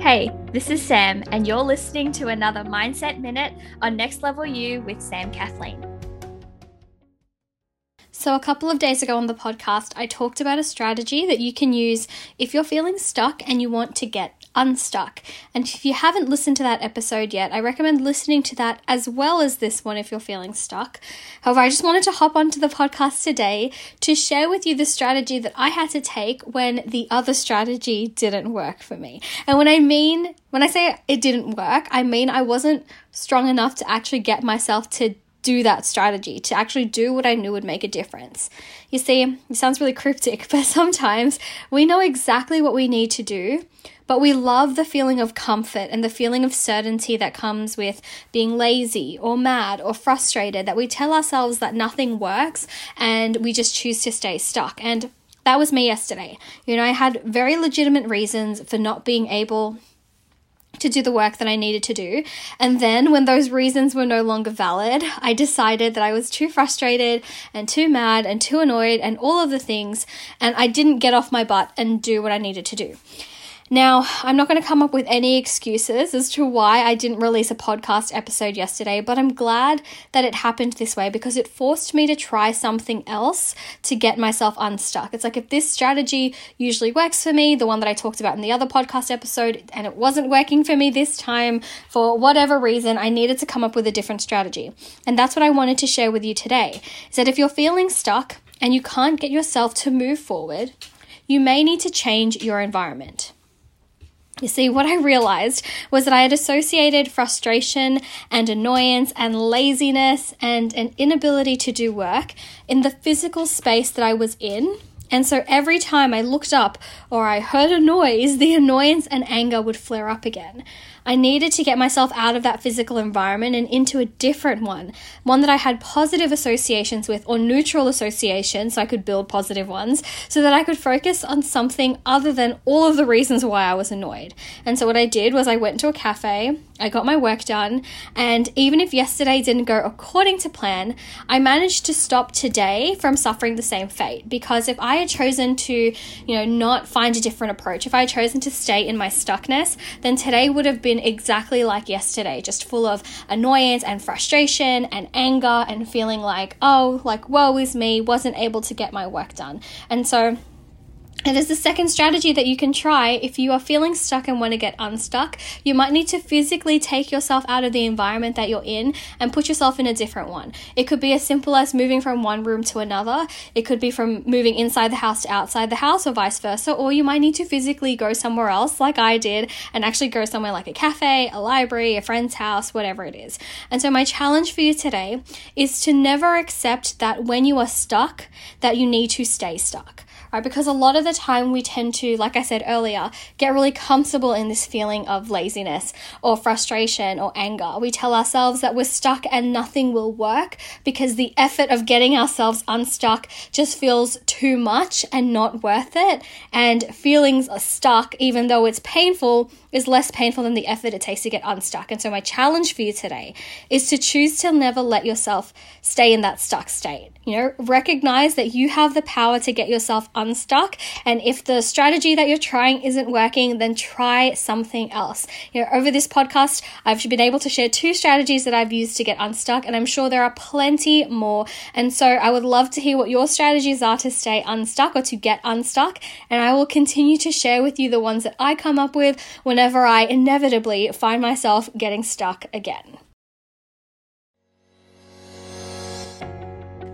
Hey, this is Sam, and you're listening to another Mindset Minute on Next Level You with Sam Kathleen. So, a couple of days ago on the podcast, I talked about a strategy that you can use if you're feeling stuck and you want to get unstuck. And if you haven't listened to that episode yet, I recommend listening to that as well as this one if you're feeling stuck. However, I just wanted to hop onto the podcast today to share with you the strategy that I had to take when the other strategy didn't work for me. And when I mean, when I say it didn't work, I mean I wasn't strong enough to actually get myself to do that strategy, to actually do what I knew would make a difference. You see, it sounds really cryptic, but sometimes we know exactly what we need to do, but we love the feeling of comfort and the feeling of certainty that comes with being lazy or mad or frustrated, that we tell ourselves that nothing works and we just choose to stay stuck. And that was me yesterday. You know, I had very legitimate reasons for not being able to do the work that I needed to do. And then, when those reasons were no longer valid, I decided that I was too frustrated and too mad and too annoyed and all of the things, and I didn't get off my butt and do what I needed to do. Now, I'm not going to come up with any excuses as to why I didn't release a podcast episode yesterday, but I'm glad that it happened this way because it forced me to try something else to get myself unstuck. It's like if this strategy usually works for me, the one that I talked about in the other podcast episode, and it wasn't working for me this time for whatever reason, I needed to come up with a different strategy. And that's what I wanted to share with you today. Is that if you're feeling stuck and you can't get yourself to move forward, you may need to change your environment. You see, what I realized was that I had associated frustration and annoyance and laziness and an inability to do work in the physical space that I was in. And so every time I looked up or I heard a noise, the annoyance and anger would flare up again. I needed to get myself out of that physical environment and into a different one, one that I had positive associations with or neutral associations, so I could build positive ones, so that I could focus on something other than all of the reasons why I was annoyed. And so what I did was I went to a cafe, I got my work done, and even if yesterday didn't go according to plan, I managed to stop today from suffering the same fate because if I had chosen to, you know, not find a different approach, if I had chosen to stay in my stuckness, then today would have been exactly like yesterday, just full of annoyance and frustration and anger and feeling like, oh, like, woe is me, wasn't able to get my work done. And so and as the second strategy that you can try if you are feeling stuck and want to get unstuck, you might need to physically take yourself out of the environment that you're in and put yourself in a different one. It could be as simple as moving from one room to another, it could be from moving inside the house to outside the house, or vice versa, or you might need to physically go somewhere else, like I did, and actually go somewhere like a cafe, a library, a friend's house, whatever it is. And so, my challenge for you today is to never accept that when you are stuck, that you need to stay stuck right? Because a lot of the time we tend to, like I said earlier, get really comfortable in this feeling of laziness or frustration or anger. We tell ourselves that we're stuck and nothing will work because the effort of getting ourselves unstuck just feels too much and not worth it. And feelings are stuck, even though it's painful, is less painful than the effort it takes to get unstuck. And so, my challenge for you today is to choose to never let yourself stay in that stuck state. You know, recognize that you have the power to get yourself unstuck. And if the strategy that you're trying isn't working, then try something else. You know, over this podcast, I've been able to share two strategies that I've used to get unstuck, and I'm sure there are plenty more. And so, I would love to hear what your strategies are to stay unstuck or to get unstuck. And I will continue to share with you the ones that I come up with whenever I inevitably find myself getting stuck again.